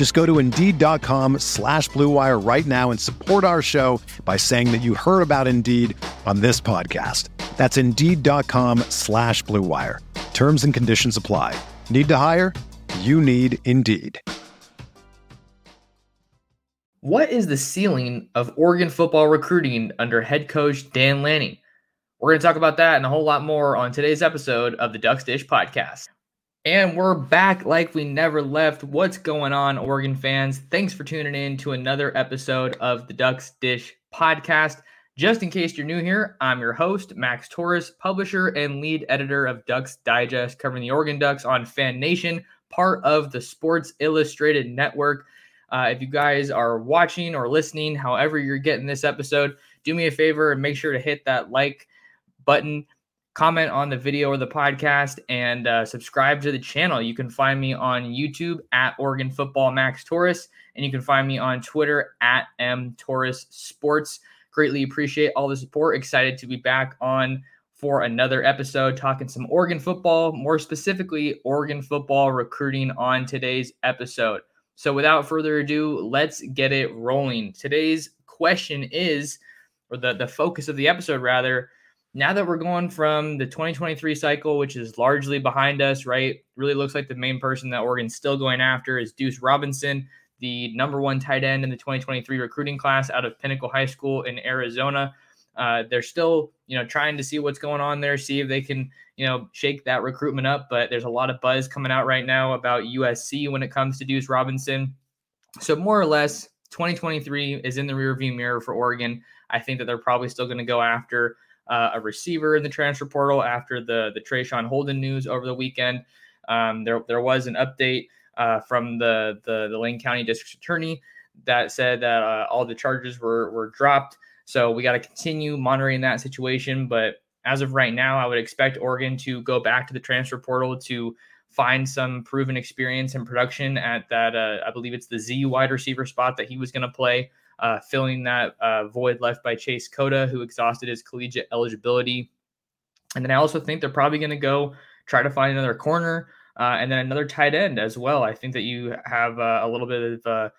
Just go to Indeed.com slash BlueWire right now and support our show by saying that you heard about Indeed on this podcast. That's Indeed.com slash BlueWire. Terms and conditions apply. Need to hire? You need Indeed. What is the ceiling of Oregon football recruiting under head coach Dan Lanning? We're going to talk about that and a whole lot more on today's episode of the Ducks Dish podcast. And we're back like we never left. What's going on, Oregon fans? Thanks for tuning in to another episode of the Ducks Dish podcast. Just in case you're new here, I'm your host, Max Torres, publisher and lead editor of Ducks Digest, covering the Oregon Ducks on Fan Nation, part of the Sports Illustrated Network. Uh, if you guys are watching or listening, however you're getting this episode, do me a favor and make sure to hit that like button, comment on the video or the podcast, and uh, subscribe to the channel. You can find me on YouTube at Oregon Football Max Torres, and you can find me on Twitter at M Sports. Greatly appreciate all the support. Excited to be back on for another episode talking some Oregon football, more specifically, Oregon football recruiting on today's episode. So, without further ado, let's get it rolling. Today's question is, or the, the focus of the episode, rather, now that we're going from the 2023 cycle, which is largely behind us, right? Really looks like the main person that Oregon's still going after is Deuce Robinson, the number one tight end in the 2023 recruiting class out of Pinnacle High School in Arizona. Uh, they're still, you know, trying to see what's going on there, see if they can, you know, shake that recruitment up. But there's a lot of buzz coming out right now about USC when it comes to Deuce Robinson. So more or less, 2023 is in the rearview mirror for Oregon. I think that they're probably still going to go after uh, a receiver in the transfer portal after the the Traeshon Holden news over the weekend. Um, there there was an update uh, from the, the the Lane County District Attorney that said that uh, all the charges were were dropped. So we got to continue monitoring that situation. But as of right now, I would expect Oregon to go back to the transfer portal to find some proven experience and production at that. Uh, I believe it's the Z wide receiver spot that he was going to play, uh, filling that uh, void left by Chase Cota, who exhausted his collegiate eligibility. And then I also think they're probably going to go try to find another corner uh, and then another tight end as well. I think that you have uh, a little bit of uh,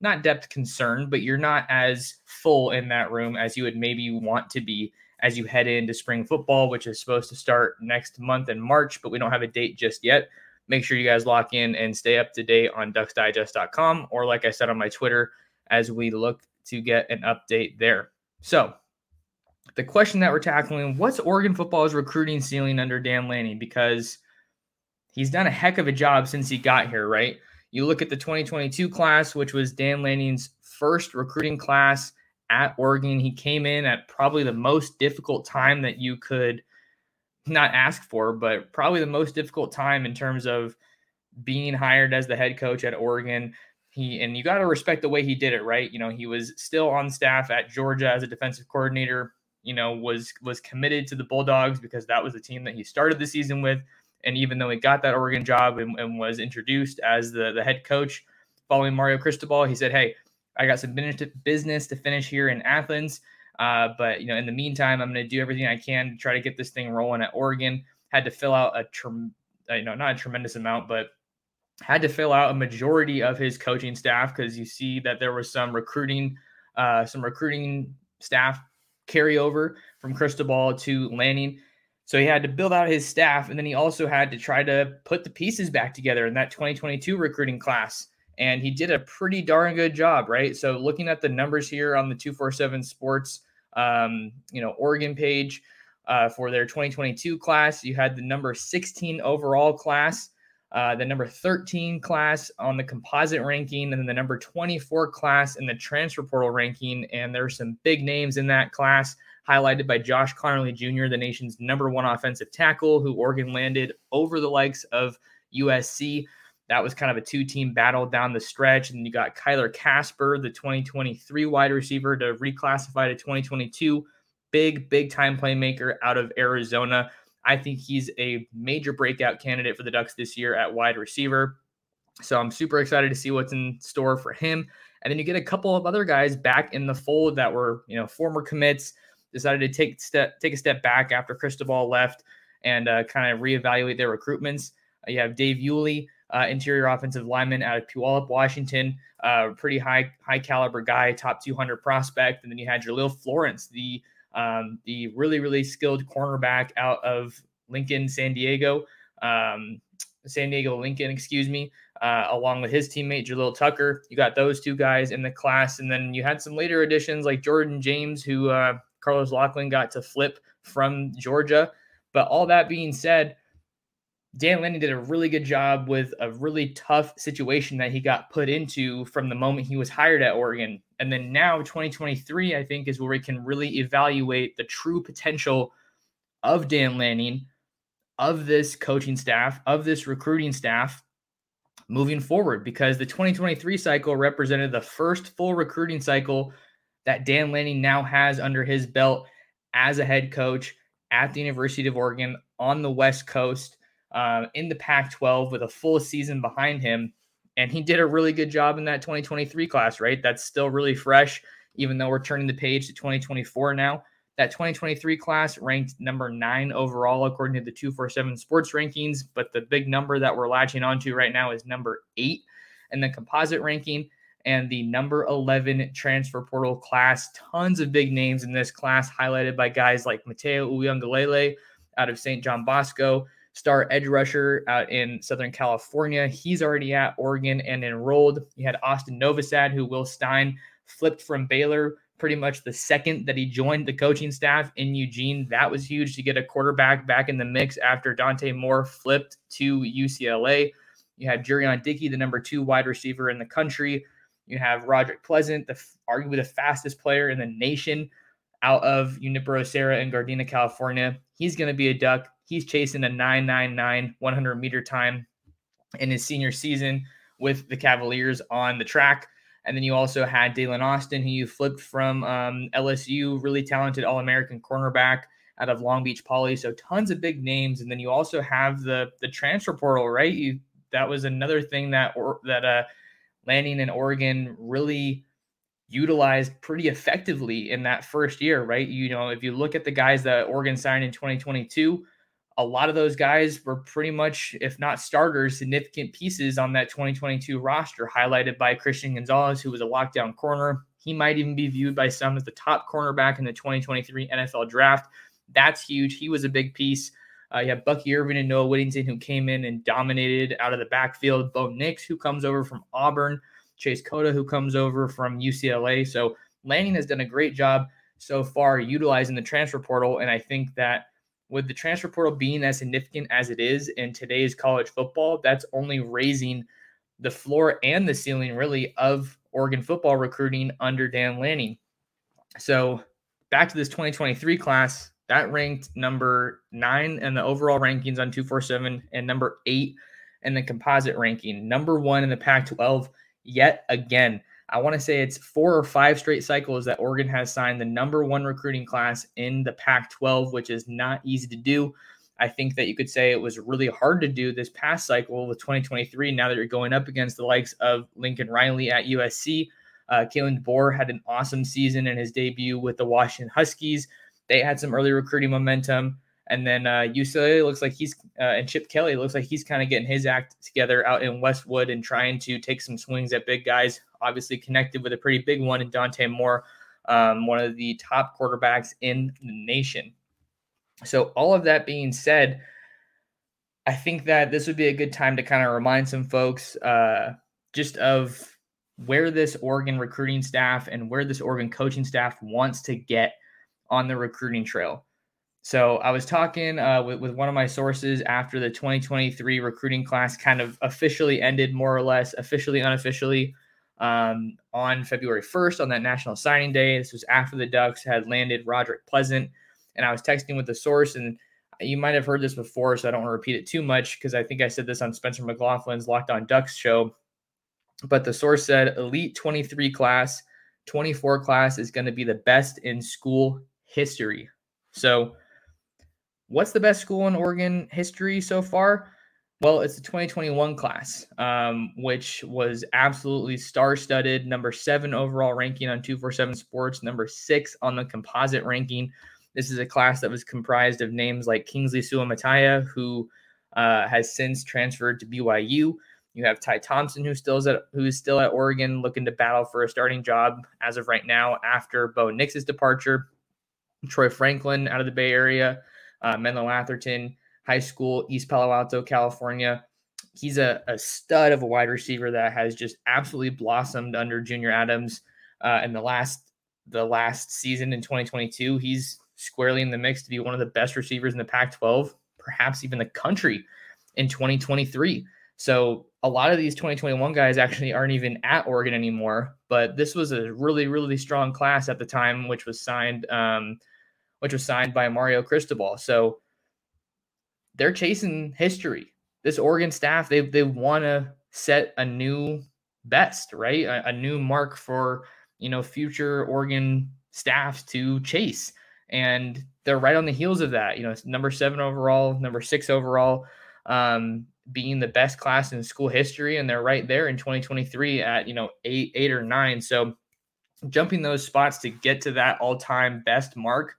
not depth concern, but you're not as full in that room as you would maybe want to be as you head into spring football, which is supposed to start next month in March, but we don't have a date just yet. Make sure you guys lock in and stay up to date on ducksdigest.com or, like I said, on my Twitter as we look to get an update there. So, the question that we're tackling what's Oregon football's recruiting ceiling under Dan Lanning? Because he's done a heck of a job since he got here, right? You look at the 2022 class, which was Dan Lanning's first recruiting class at Oregon. He came in at probably the most difficult time that you could not ask for, but probably the most difficult time in terms of being hired as the head coach at Oregon. He and you got to respect the way he did it, right? You know, he was still on staff at Georgia as a defensive coordinator. You know, was was committed to the Bulldogs because that was the team that he started the season with. And even though he got that Oregon job and, and was introduced as the, the head coach following Mario Cristobal, he said, Hey, I got some business to finish here in Athens. Uh, but you know, in the meantime, I'm going to do everything I can to try to get this thing rolling at Oregon. Had to fill out a, uh, you know, not a tremendous amount, but had to fill out a majority of his coaching staff because you see that there was some recruiting, uh, some recruiting staff carryover from Cristobal to Lanning. So he had to build out his staff, and then he also had to try to put the pieces back together in that 2022 recruiting class. And he did a pretty darn good job, right? So looking at the numbers here on the 247 Sports, um, you know, Oregon page, uh, for their 2022 class. You had the number 16 overall class, uh, the number 13 class on the composite ranking, and the number 24 class in the transfer portal ranking. And there are some big names in that class, highlighted by Josh Conerly Jr., the nation's number one offensive tackle, who Oregon landed over the likes of USC. That was kind of a two team battle down the stretch. And you got Kyler Kasper, the 2023 wide receiver, to reclassify to 2022. Big, big time playmaker out of Arizona. I think he's a major breakout candidate for the Ducks this year at wide receiver. So I'm super excited to see what's in store for him. And then you get a couple of other guys back in the fold that were, you know, former commits, decided to take step take a step back after Cristobal left and uh, kind of reevaluate their recruitments. Uh, you have Dave Iuli, uh, interior offensive lineman out of Puyallup, Washington. Uh, pretty high high caliber guy, top 200 prospect. And then you had Jahlil Florence, the um, the really really skilled cornerback out of Lincoln, San Diego. Um, San Diego Lincoln, excuse me, uh, along with his teammate Jalil Tucker. You got those two guys in the class, and then you had some later additions like Jordan James, who uh, Carlos Locklyn got to flip from Georgia. But all that being said, Dan Lanning did a really good job with a really tough situation that he got put into from the moment he was hired at Oregon. And then now, 2023, I think, is where we can really evaluate the true potential of Dan Lanning, of this coaching staff, of this recruiting staff moving forward, because the 2023 cycle represented the first full recruiting cycle that Dan Lanning now has under his belt as a head coach at the University of Oregon on the West Coast uh, in the Pac 12 with a full season behind him. And he did a really good job in that 2023 class, right? That's still really fresh, even though we're turning the page to 2024 now. That 2023 class ranked number nine overall, according to the 247 sports rankings. But the big number that we're latching onto right now is number eight in the composite ranking and the number 11 transfer portal class. Tons of big names in this class, highlighted by guys like Mateo Uiagalelei out of St. John Bosco, star edge rusher out in Southern California. He's already at Oregon and enrolled. You had Austin Novosad, who Will Stein flipped from Baylor pretty much the second that he joined the coaching staff in Eugene. That was huge to get a quarterback back in the mix after Dante Moore flipped to UCLA. You had Jurion Dickey, the number two wide receiver in the country. You have Roderick Pleasant, the arguably the fastest player in the nation out of Junipero Serra in Gardena, California. He's going to be a duck. He's chasing a 999 100 meter time in his senior season with the Cavaliers on the track. And then you also had Daylen Austin, who you flipped from um, LSU, really talented All American cornerback out of Long Beach Poly. So tons of big names. And then you also have the the transfer portal, right? You that was another thing that or that uh Lanning in Oregon really utilized pretty effectively in that first year, right? You know, if you look at the guys that Oregon signed in 2022, a lot of those guys were pretty much, if not starters, significant pieces on that 2022 roster, highlighted by Christian Gonzalez, who was a lockdown corner. He might even be viewed by some as the top cornerback in the 2023 NFL draft. That's huge. He was a big piece. Uh, you have Bucky Irving and Noah Whittington, who came in and dominated out of the backfield. Bo Nix, who comes over from Auburn. Chase Cota, who comes over from UCLA. So Lanning has done a great job so far utilizing the transfer portal. And I think that with the transfer portal being as significant as it is in today's college football, that's only raising the floor and the ceiling, really, of Oregon football recruiting under Dan Lanning. So back to this 2023 class, that ranked number nine in the overall rankings on 247 and number eight in the composite ranking, number one in the Pac 12 yet again. I want to say it's four or five straight cycles that Oregon has signed the number one recruiting class in the Pac 12, which is not easy to do. I think that you could say it was really hard to do this past cycle with 2023. Now that you're going up against the likes of Lincoln Riley at USC, uh, Kalen DeBoer had an awesome season in his debut with the Washington Huskies. They had some early recruiting momentum. And then uh, UCLA looks like he's, uh, and Chip Kelly looks like he's kind of getting his act together out in Westwood and trying to take some swings at big guys. Obviously, connected with a pretty big one in Dante Moore, um, one of the top quarterbacks in the nation. So, all of that being said, I think that this would be a good time to kind of remind some folks uh, just of where this Oregon recruiting staff and where this Oregon coaching staff wants to get on the recruiting trail. So I was talking uh, with, with one of my sources after the 2023 recruiting class kind of officially ended, more or less, officially, unofficially, um, on February 1st on that National Signing Day. This was after the Ducks had landed Roderick Pleasant. And I was texting with the source, and you might have heard this before, so I don't want to repeat it too much because I think I said this on Spencer McLaughlin's Locked On Ducks show. But the source said Elite 23 class, 24 class is going to be the best in school history. So, What's the best school in Oregon history so far? Well, it's the 2021 class, um, which was absolutely star studded. Number seven overall ranking on 247 Sports, number six on the composite ranking. This is a class that was comprised of names like Kingsley Suamataia, who uh, has since transferred to BYU. You have Ty Thompson, who still is at who's still at Oregon, looking to battle for a starting job as of right now after Bo Nix's departure. Troy Franklin out of the Bay Area uh, Menlo Atherton High School, East Palo Alto, California. He's a, a stud of a wide receiver that has just absolutely blossomed under Junior Adams. Uh, in the last the last season in 2022, he's squarely in the mix to be one of the best receivers in the Pac-12, perhaps even the country in 2023. So a lot of these 2021 guys actually aren't even at Oregon anymore. But this was a really, really strong class at the time, which was signed um, which was signed by Mario Cristobal. So they're chasing history. This Oregon staff, they they want to set a new best, right? A, a, new mark for you know future Oregon staffs to chase, and they're right on the heels of that. You know, number seven overall, number six overall, um, being the best class in school history, and they're right there in 2023 at you know eight, eight or nine. So jumping those spots to get to that all-time best mark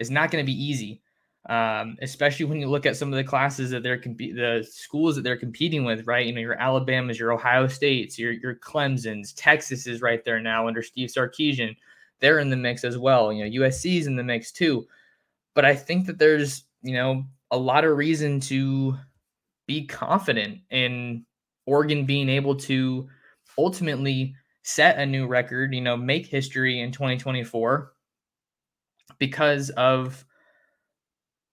is not going to be easy, um, especially when you look at some of the classes that they're comp- the schools that they're competing with. Right, you know your Alabamas, your Ohio States, your your Clemson's, Texas is right there now under Steve Sarkisian. They're in the mix as well. You know USC's in the mix too. But I think that there's you know a lot of reason to be confident in Oregon being able to ultimately set a new record, you know, make history in 2024 because of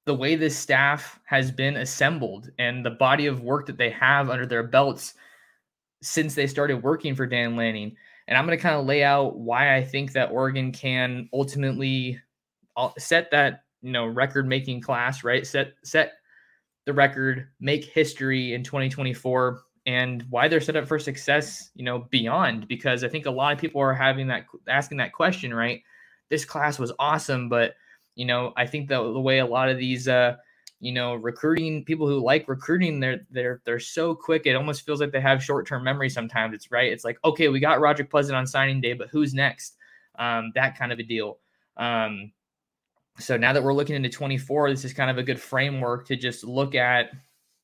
the way this staff has been assembled and the body of work that they have under their belts since they started working for Dan Lanning. And I'm going to kind of lay out why I think that Oregon can ultimately uh, set that, you know, record making class, right? Set set the record, make history in 2024 and why they're set up for success, you know, beyond because I think a lot of people are having that asking that question, right? This class was awesome, but you know, I think that the way a lot of these uh you know recruiting people who like recruiting they're they're they're so quick it almost feels like they have short-term memory sometimes. It's right it's like okay we got Roger Pleasant on signing day but who's next? Um, that kind of a deal. Um, so now that we're looking into 24 this is kind of a good framework to just look at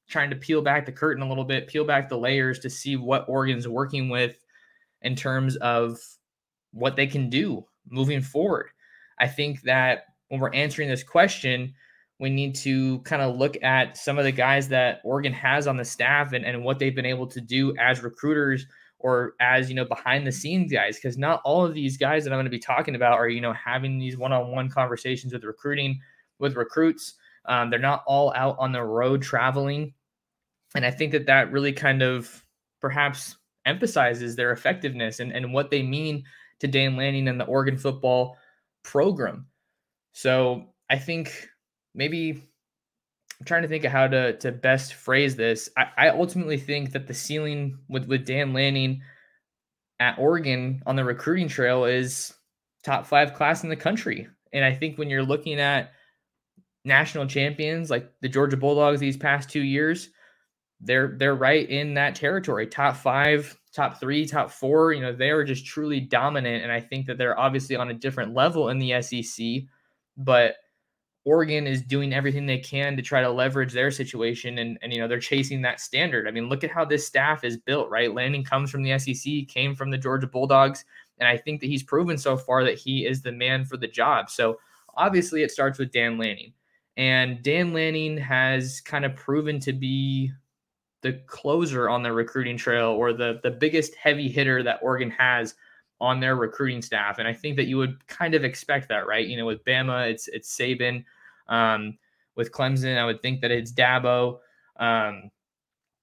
trying to peel back the curtain a little bit peel back the layers to see what Oregon's working with in terms of what they can do moving forward. I think that when we're answering this question, we need to kind of look at some of the guys that Oregon has on the staff and, and what they've been able to do as recruiters or as you know behind the scenes guys because not all of these guys that i'm going to be talking about are you know having these one-on-one conversations with recruiting with recruits um, they're not all out on the road traveling and i think that that really kind of perhaps emphasizes their effectiveness and, and what they mean to Dan Lanning and the Oregon football program. So I think maybe I'm trying to think of how to to best phrase this. I, I ultimately think that the ceiling with with Dan Lanning at Oregon on the recruiting trail is top five class in the country. And I think when you're looking at national champions like the Georgia Bulldogs these past two years, they're they're right in that territory, top five top three, top four. You know, they are just truly dominant. And I think that they're obviously on a different level in the SEC, but Oregon is doing everything they can to try to leverage their situation and, and you know they're chasing that standard. I mean, look at how this staff is built, right? Lanning comes from the SEC, came from the Georgia Bulldogs, and I think that he's proven so far that he is the man for the job. So obviously it starts with Dan Lanning. And Dan Lanning has kind of proven to be the closer on the recruiting trail or the the biggest heavy hitter that Oregon has on their recruiting staff. And I think that you would kind of expect that, right? You know, with Bama, it's it's Saban. Um, with Clemson, I would think that it's Dabo. Um,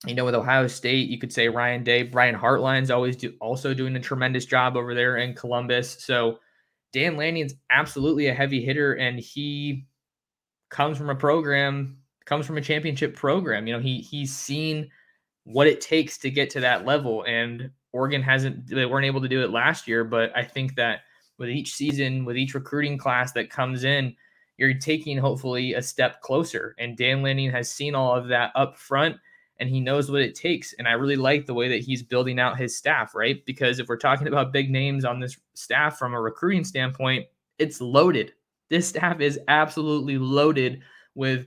you know, with Ohio State, you could say Ryan Day, Brian Hartline's always do, also doing a tremendous job over there in Columbus. So Dan Lanning's absolutely a heavy hitter, and he comes from a program, comes from a championship program. You know, he he's seen what it takes to get to that level, and Oregon hasn't they weren't able to do it last year. But I think that with each season, with each recruiting class that comes in, you're taking hopefully a step closer. And Dan Lanning has seen all of that up front and he knows what it takes. And I really like the way that he's building out his staff, right? Because if we're talking about big names on this staff from a recruiting standpoint, it's loaded. This staff is absolutely loaded with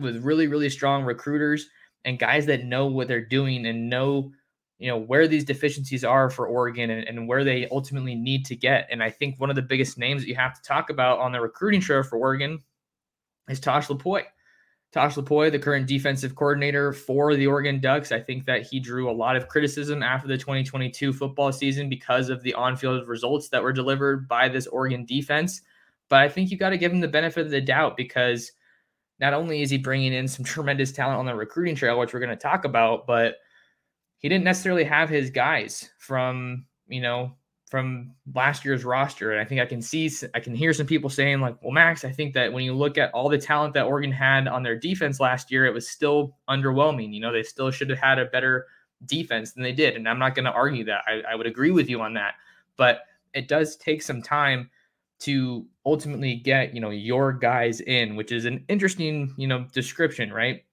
with really really strong recruiters and guys that know what they're doing and know you know where these deficiencies are for Oregon and, and where they ultimately need to get. And I think one of the biggest names that you have to talk about on the recruiting show for Oregon is Tosh Lupoi. Tosh Lupoi, the current defensive coordinator for the Oregon Ducks, I think that he drew a lot of criticism after the 2022 football season because of the on-field results that were delivered by this Oregon defense. But I think you got to give him the benefit of the doubt because not only is he bringing in some tremendous talent on the recruiting trail, which we're going to talk about, but he didn't necessarily have his guys from you know from last year's roster. And I think I can see, I can hear some people saying, like, well, Max, I think that when you look at all the talent that Oregon had on their defense last year, it was still underwhelming. You know, they still should have had a better defense than they did. And I'm not going to argue that. I, I would agree with you on that. But it does take some time to ultimately get, you know, your guys in, which is an interesting, you know, description, right?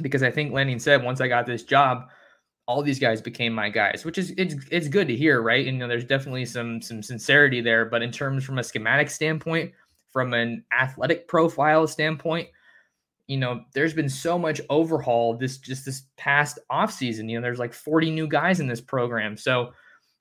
Because I think Lanning said, once I got this job, all these guys became my guys, which is it's it's good to hear, right? And you know, there's definitely some some sincerity there, but in terms from a schematic standpoint, from an athletic profile standpoint, you know, there's been so much overhaul this just this past offseason. You know, there's like 40 new guys in this program. So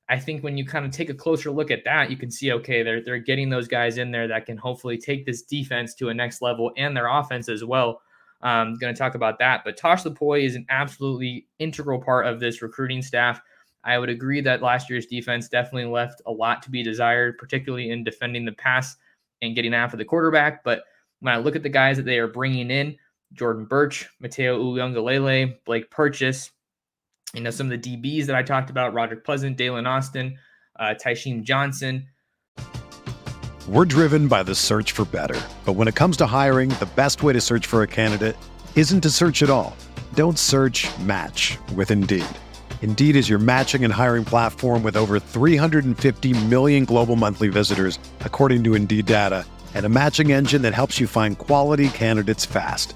I think when you kind of take a closer look at that, you can see okay, they're they're getting those guys in there that can hopefully take this defense to a next level and their offense as well. Um, I'm going to talk about that. But Tosh Lupoi is an absolutely integral part of this recruiting staff. I would agree that last year's defense definitely left a lot to be desired, particularly in defending the pass and getting after the quarterback. But when I look at the guys that they are bringing in, Jordan Burch, Mateo Uiagalelei, Blake Purchase, you know, some of the DBs that I talked about, Roderick Pleasant, Daylen Austin, uh, Tysheem Johnson, we're driven by the search for better. But when it comes to hiring, the best way to search for a candidate isn't to search at all. Don't search match with Indeed. Indeed is your matching and hiring platform with over 350 million global monthly visitors, according to Indeed data, and a matching engine that helps you find quality candidates fast.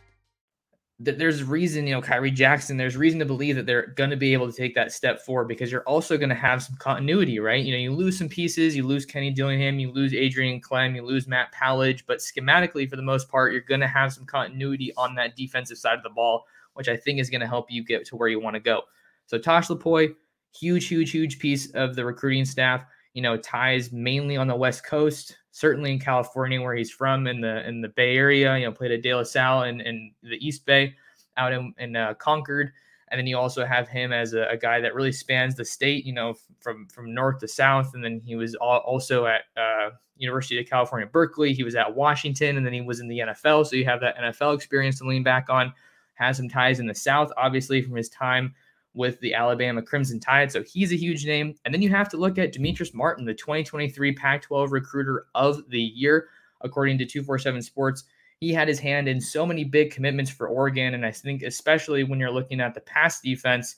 There's reason, you know, Khyree Jackson, there's reason to believe that they're going to be able to take that step forward because you're also going to have some continuity, right? You know, you lose some pieces, you lose Kenny Dillingham, you lose Adrian Klemm, you lose Matt Powledge, but schematically, for the most part, you're going to have some continuity on that defensive side of the ball, which I think is going to help you get to where you want to go. So Tosh Lupoi, huge, huge, huge piece of the recruiting staff. You know, ties mainly on the West Coast, certainly in California, where he's from, in the in the Bay Area. You know, played at De La Salle in, in, the East Bay, out in, in uh, Concord. And then you also have him as a, a, guy that really spans the state. You know, from from north to south. And then he was also at uh, University of California, Berkeley. He was at Washington, and then he was in the NFL. So you have that NFL experience to lean back on. Has some ties in the South, obviously, from his time with the Alabama Crimson Tide. So he's a huge name. And then you have to look at Demetrius Martin, the 2023 Pac 12 recruiter of the year, according to 247 Sports. He had his hand in so many big commitments for Oregon. And I think, especially when you're looking at the pass defense,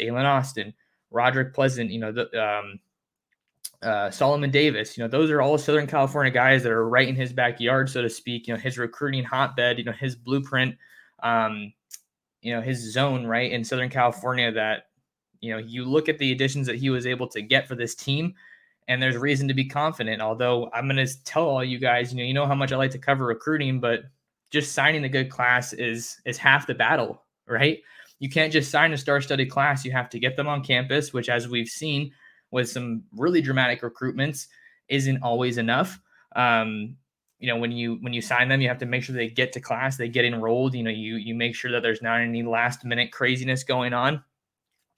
Daylen Austin, Roderick Pleasant, you know, the, um, uh, Solomon Davis, you know, those are all Southern California guys that are right in his backyard, so to speak. You know, his recruiting hotbed, you know, his blueprint. Um, you know his zone right in Southern California that you know you look at the additions that he was able to get for this team and there's reason to be confident. Although I'm going to tell all you guys you know you know how much I like to cover recruiting but just signing a good class is is half the battle right? You can't just sign a star study class. You have to get them on campus which as we've seen with some really dramatic recruitments isn't always enough. Um, you know when you when you sign them you have to make sure they get to class they get enrolled you know you you make sure that there's not any last minute craziness going on.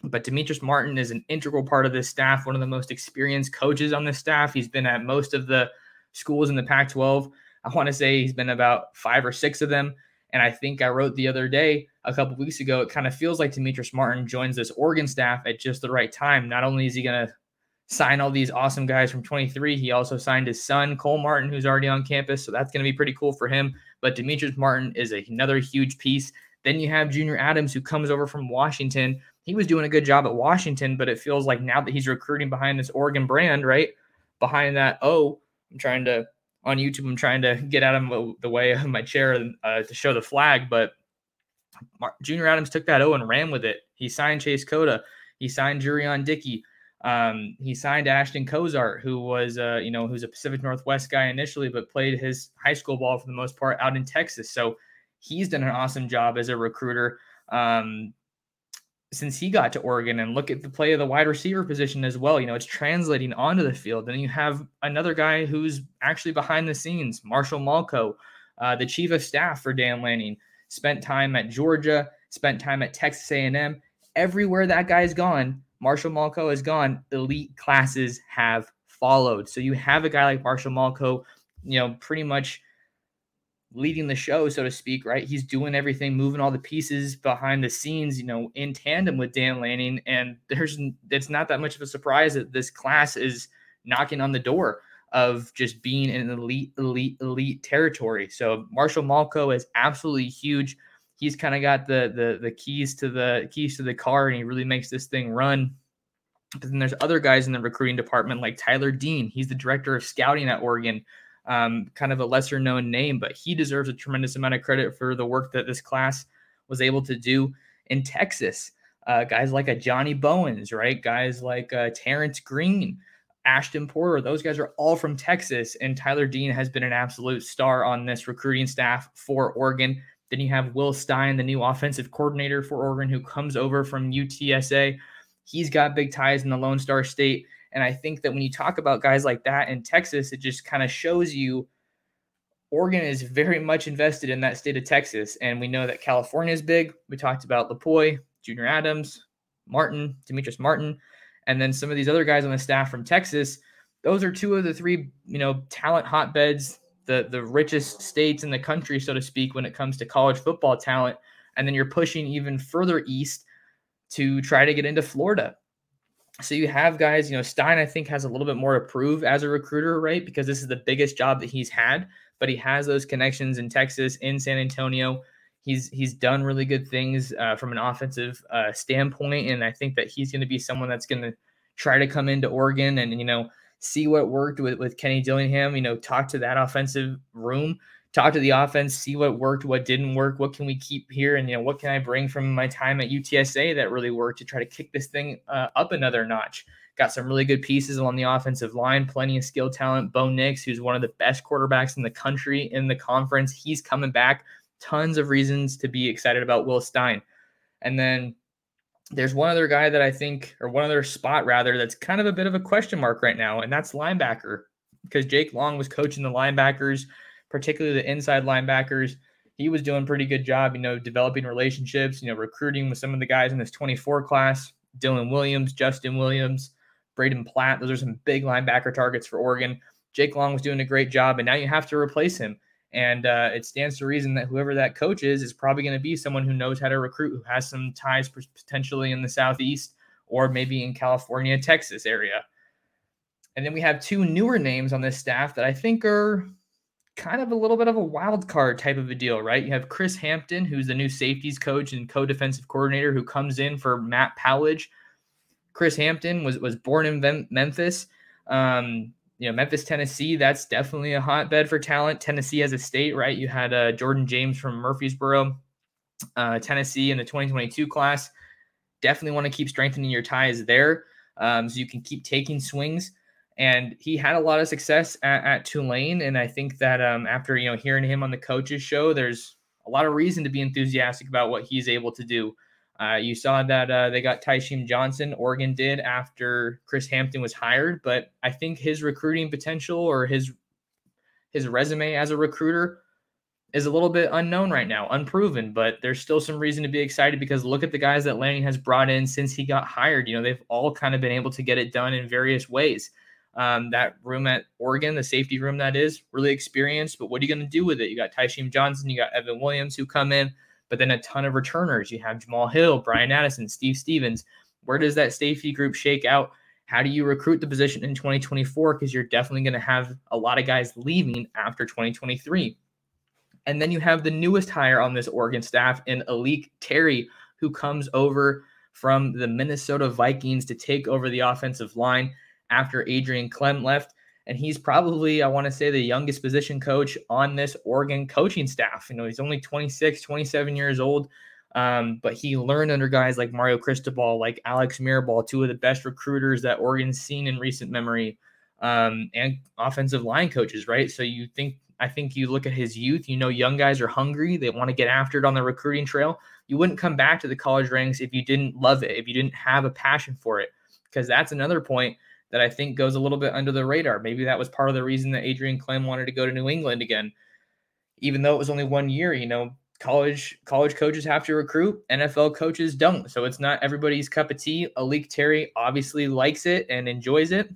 But Demetrius martin is an integral part of this staff one of the most experienced coaches on the staff. He's been at most of the schools in the pac 12 i want to say he's been about five or six of them. And i think i wrote the other day a couple weeks ago it kind of feels like Demetrius martin joins this oregon staff at just the right time. Not only is he going to sign all these awesome guys from 23. He also signed his son, Cole Martin, who's already on campus. So that's going to be pretty cool for him. But Demetrius Martin is a, another huge piece. Then you have Junior Adams, who comes over from Washington. He was doing a good job at Washington, but it feels like now that he's recruiting behind this Oregon brand, right? Behind that, oh, I'm trying to, on YouTube, I'm trying to get out of the way of my chair uh, to show the flag. But Junior Adams took that O and ran with it. He signed Chase Cota. He signed Jurion Dickey. Um, he signed Ashton Cozart, who was, uh, you know, who's a Pacific Northwest guy initially, but played his high school ball for the most part out in Texas. So he's done an awesome job as a recruiter um, since he got to Oregon. And look at the play of the wide receiver position as well. You know, it's translating onto the field. Then you have another guy who's actually behind the scenes, Marshall Malchow, uh, the chief of staff for Dan Lanning, spent time at Georgia, spent time at Texas A&M. Everywhere that guy's gone, Marshall Malchow is gone, elite classes have followed. So you have a guy like Marshall Malchow, you know, pretty much leading the show, so to speak, right? He's doing everything, moving all the pieces behind the scenes, you know, in tandem with Dan Lanning. And there's it's not that much of a surprise that this class is knocking on the door of just being in elite, elite, elite territory. So Marshall Malchow is absolutely huge he's kind of got the the the keys to the keys to the car and he really makes this thing run. But then there's other guys in the recruiting department like Tyler Dean. He's the director of scouting at Oregon. Um, kind of a lesser known name, but he deserves a tremendous amount of credit for the work that this class was able to do in Texas. Uh, guys like a Johnny Bowens, right? Guys like uh, Terrence Green, Ashton Porter, those guys are all from Texas. And Tyler Dean has been an absolute star on this recruiting staff for Oregon. Then you have Will Stein, the new offensive coordinator for Oregon, who comes over from UTSA. He's got big ties in the Lone Star State. And I think that when you talk about guys like that in Texas, it just kind of shows you Oregon is very much invested in that state of Texas. And we know that California is big. We talked about Lupoi, Junior Adams, Martin, Demetrius Martin, and then some of these other guys on the staff from Texas. Those are two of the three, you know, talent hotbeds the the richest states in the country, so to speak, when it comes to college football talent. And then you're pushing even further east to try to get into Florida. So you have guys, you know, Stein, I think, has a little bit more to prove as a recruiter, right? Because this is the biggest job that he's had, but he has those connections in Texas, in San Antonio. He's he's done really good things uh, from an offensive uh, standpoint, and I think that he's going to be someone that's going to try to come into Oregon and you know see what worked with, with Kenny Dillingham, you know, talk to that offensive room, talk to the offense, see what worked, what didn't work, what can we keep here, and you know what can I bring from my time at UTSA that really worked to try to kick this thing uh, up another notch. Got some really good pieces along the offensive line, plenty of skill talent. Bo Nix, who's one of the best quarterbacks in the country in the conference, he's coming back. Tons of reasons to be excited about Will Stein. And then there's one other guy that I think, or one other spot rather, that's kind of a bit of a question mark right now, and that's linebacker because Jake Long was coaching the linebackers particularly the inside linebackers. He was doing a pretty good job, you know, developing relationships, you know, recruiting with some of the guys in this 24 class, Dylan Williams, Justin Williams, Braden Platt. Those are some big linebacker targets for Oregon. Jake Long was doing a great job, and now you have to replace him. And uh, it stands to reason that whoever that coach is is probably going to be someone who knows how to recruit, who has some ties potentially in the Southeast or maybe in California, Texas area. And then we have two newer names on this staff that I think are kind of a little bit of a wild card type of a deal, right? You have Chris Hampton, who's the new safeties coach and co-defensive coordinator, who comes in for Matt Powledge. Chris Hampton was was born in Memphis. Um, you know, Memphis, Tennessee, that's definitely a hotbed for talent. Tennessee as a state, right? You had uh, Jordan James from Murfreesboro, uh, Tennessee in the 2022 class. Definitely want to keep strengthening your ties there um, so you can keep taking swings and he had a lot of success at, at Tulane. And I think that um, after you know hearing him on the coaches show, there's a lot of reason to be enthusiastic about what he's able to do. Uh, you saw that uh, they got Tysheem Johnson, Oregon did after Chris Hampton was hired, but I think his recruiting potential or his his resume as a recruiter is a little bit unknown right now, unproven, but there's still some reason to be excited because look at the guys that Lanning has brought in since he got hired. You know, they've all kind of been able to get it done in various ways. Um, that room at Oregon, the safety room that is, really experienced. But what are you going to do with it? You got Tysheem Johnson, you got Evan Williams who come in, but then a ton of returners. You have Jamal Hill, Brian Addison, Steve Stephens. Where does that safety group shake out? How do you recruit the position in 2024? Because you're definitely going to have a lot of guys leaving after 2023. And then you have the newest hire on this Oregon staff in A'lique Terry, who comes over from the Minnesota Vikings to take over the offensive line after Adrian Klemm left. And he's probably, I want to say, the youngest position coach on this Oregon coaching staff. You know, he's only 26, 27 years old. Um, but he learned under guys like Mario Cristobal, like Alex Mirabal, two of the best recruiters that Oregon's seen in recent memory, um, and offensive line coaches, right? So you think, I think you look at his youth, you know, young guys are hungry. They want to get after it on the recruiting trail. You wouldn't come back to the college ranks if you didn't love it, if you didn't have a passion for it, because that's another point that I think goes a little bit under the radar. Maybe that was part of the reason that Adrian Klemm wanted to go to New England again, even though it was only one year. You know, college college coaches have to recruit, NFL coaches don't. So it's not everybody's cup of tea. A'lique Terry obviously likes it and enjoys it.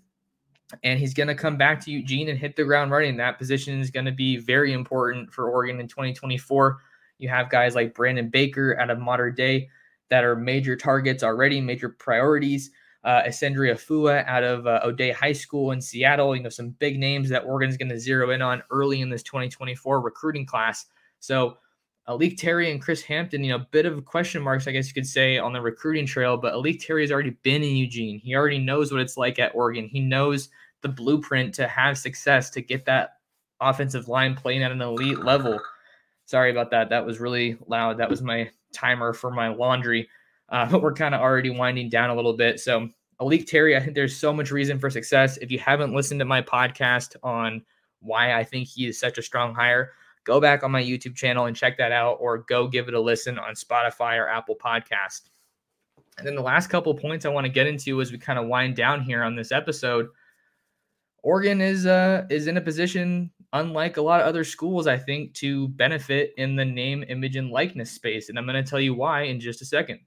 And he's going to come back to Eugene and hit the ground running. That position is going to be very important for Oregon in 2024. You have guys like Brandon Baker out of Mater Dei that are major targets already, major priorities uh, Afua out of uh, O'Dea High School in Seattle. You know, some big names that Oregon's going to zero in on early in this 2024 recruiting class. So, A'lique Terry and Chris Hampton, you know, a bit of question marks, I guess you could say, on the recruiting trail. But A'lique Terry has already been in Eugene. He already knows what it's like at Oregon. He knows the blueprint to have success to get that offensive line playing at an elite level. Sorry about that. That was really loud. That was my timer for my laundry uh, but we're kind of already winding down a little bit. So, A'lique Terry, I think there's so much reason for success. If you haven't listened to my podcast on why I think he is such a strong hire, go back on my YouTube channel and check that out, or go give it a listen on Spotify or Apple Podcast. And then the last couple points I want to get into as we kind of wind down here on this episode. Oregon is uh is in a position, unlike a lot of other schools, I think, to benefit in the name, image, and likeness space. And I'm going to tell you why in just a second.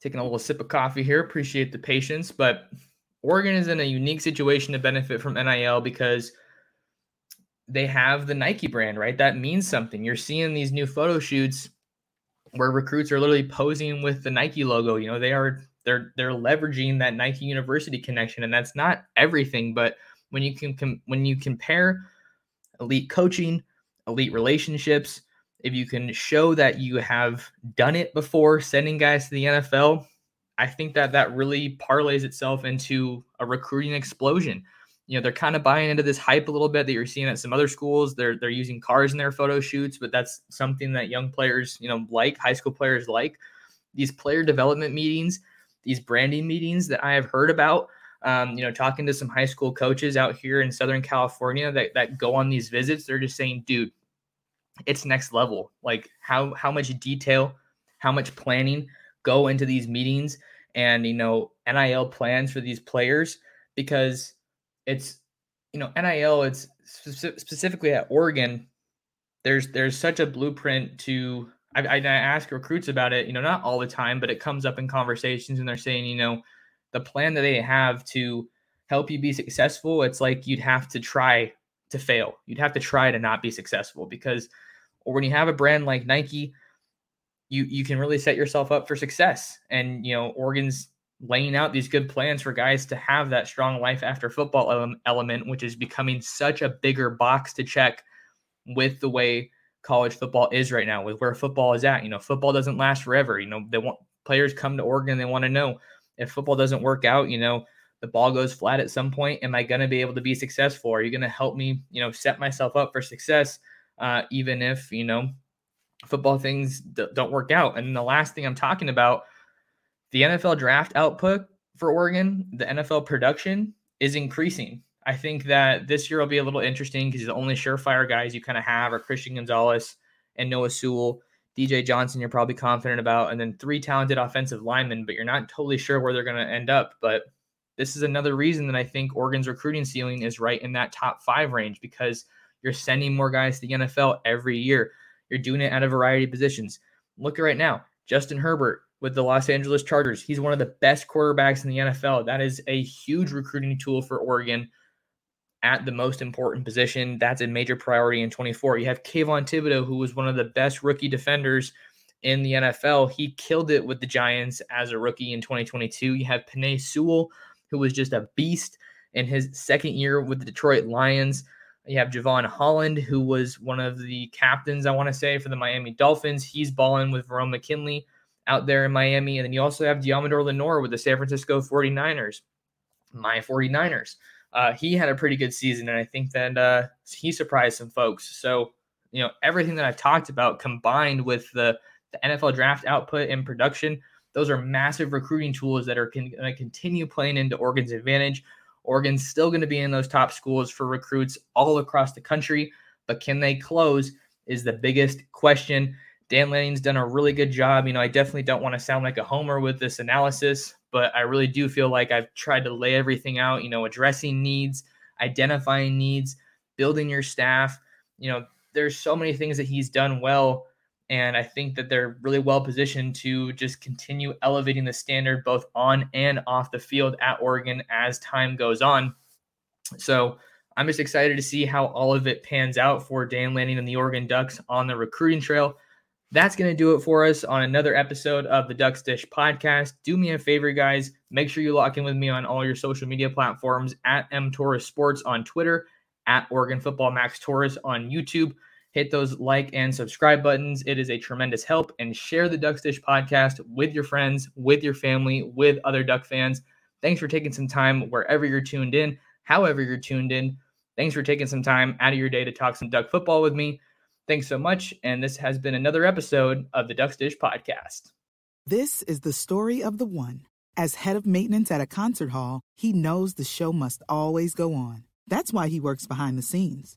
Taking a little sip of coffee here. Appreciate the patience, but Oregon is in a unique situation to benefit from NIL because they have the Nike brand, right? That means something. You're seeing these new photo shoots where recruits are literally posing with the Nike logo. You know, they are they're they're leveraging that Nike University connection, and that's not everything. But when you can com- when you compare elite coaching, elite relationships, if you can show that you have done it before sending guys to the NFL, I think that that really parlays itself into a recruiting explosion. you know they're kind of buying into this hype a little bit that you're seeing at some other schools. They're they're using cars in their photo shoots, but that's something that young players, you know, like high school players like. These player development meetings, these branding meetings that I have heard about. Um, you know, talking to some high school coaches out here in Southern California that that go on these visits, they're just saying, dude, it's next level. Like how how much detail, how much planning go into these meetings and you know NIL plans for these players because it's you know NIL it's spe- specifically at Oregon there's there's such a blueprint to I, I, ask recruits about it you know not all the time but it comes up in conversations and they're saying you know the plan that they have to help you be successful it's like you'd have to try to fail you'd have to try to not be successful because or when you have a brand like Nike you you can really set yourself up for success and you know Oregon's laying out these good plans for guys to have that strong life after football element, which is becoming such a bigger box to check with the way college football is right now, with where football is at. You know, football doesn't last forever. You know, they want players come to Oregon, they want to know if football doesn't work out, you know, the ball goes flat at some point. Am I going to be able to be successful? Are you going to help me, you know, set myself up for success, uh, even if, you know, football things d- don't work out? And the last thing I'm talking about the NFL draft output for Oregon, the NFL production is increasing. I think that this year will be a little interesting because the only surefire guys you kind of have are Christian Gonzalez and Noah Sewell. DJ Johnson, you're probably confident about, and then three talented offensive linemen, but you're not totally sure where they're going to end up. But this is another reason that I think Oregon's recruiting ceiling is right in that top five range because you're sending more guys to the NFL every year. You're doing it at a variety of positions. Look at right now, Justin Herbert, with the Los Angeles Chargers. He's one of the best quarterbacks in the NFL. That is a huge recruiting tool for Oregon at the most important position. That's a major priority in 24. You have Kayvon Thibodeaux, who was one of the best rookie defenders in the NFL. He killed it with the Giants as a rookie in 2022. You have Penei Sewell, who was just a beast in his second year with the Detroit Lions. You have Jevon Holland, who was one of the captains, I want to say, for the Miami Dolphins. He's balling with Verone McKinley out there in Miami. And then you also have Deommodore Lenoir with the San Francisco 49ers, my 49ers. Uh, he had a pretty good season, and I think that uh, he surprised some folks. So, you know, everything that I've talked about combined with the, the NFL draft output and production, those are massive recruiting tools that are going to continue playing into Oregon's advantage. Oregon's still going to be in those top schools for recruits all across the country, but can they close is the biggest question. Dan Lanning's done a really good job. You know, I definitely don't want to sound like a homer with this analysis, but I really do feel like I've tried to lay everything out, you know, addressing needs, identifying needs, building your staff. You know, there's so many things that he's done well. And I think that they're really well positioned to just continue elevating the standard both on and off the field at Oregon as time goes on. So I'm just excited to see how all of it pans out for Dan Lanning and the Oregon Ducks on the recruiting trail that's going to do it for us on another episode of the Ducks Dish podcast. Do me a favor, guys. Make sure you lock in with me on all your social media platforms at M Torres Sports on Twitter, at Oregon Football Max Torres on YouTube. Hit those like and subscribe buttons. It is a tremendous help. And share the Ducks Dish podcast with your friends, with your family, with other Duck fans. Thanks for taking some time wherever you're tuned in, however you're tuned in. Thanks for taking some time out of your day to talk some Duck football with me. Thanks so much. And this has been another episode of the Ducks Dish Podcast. This is the story of the one. As head of maintenance at a concert hall, he knows the show must always go on. That's why he works behind the scenes,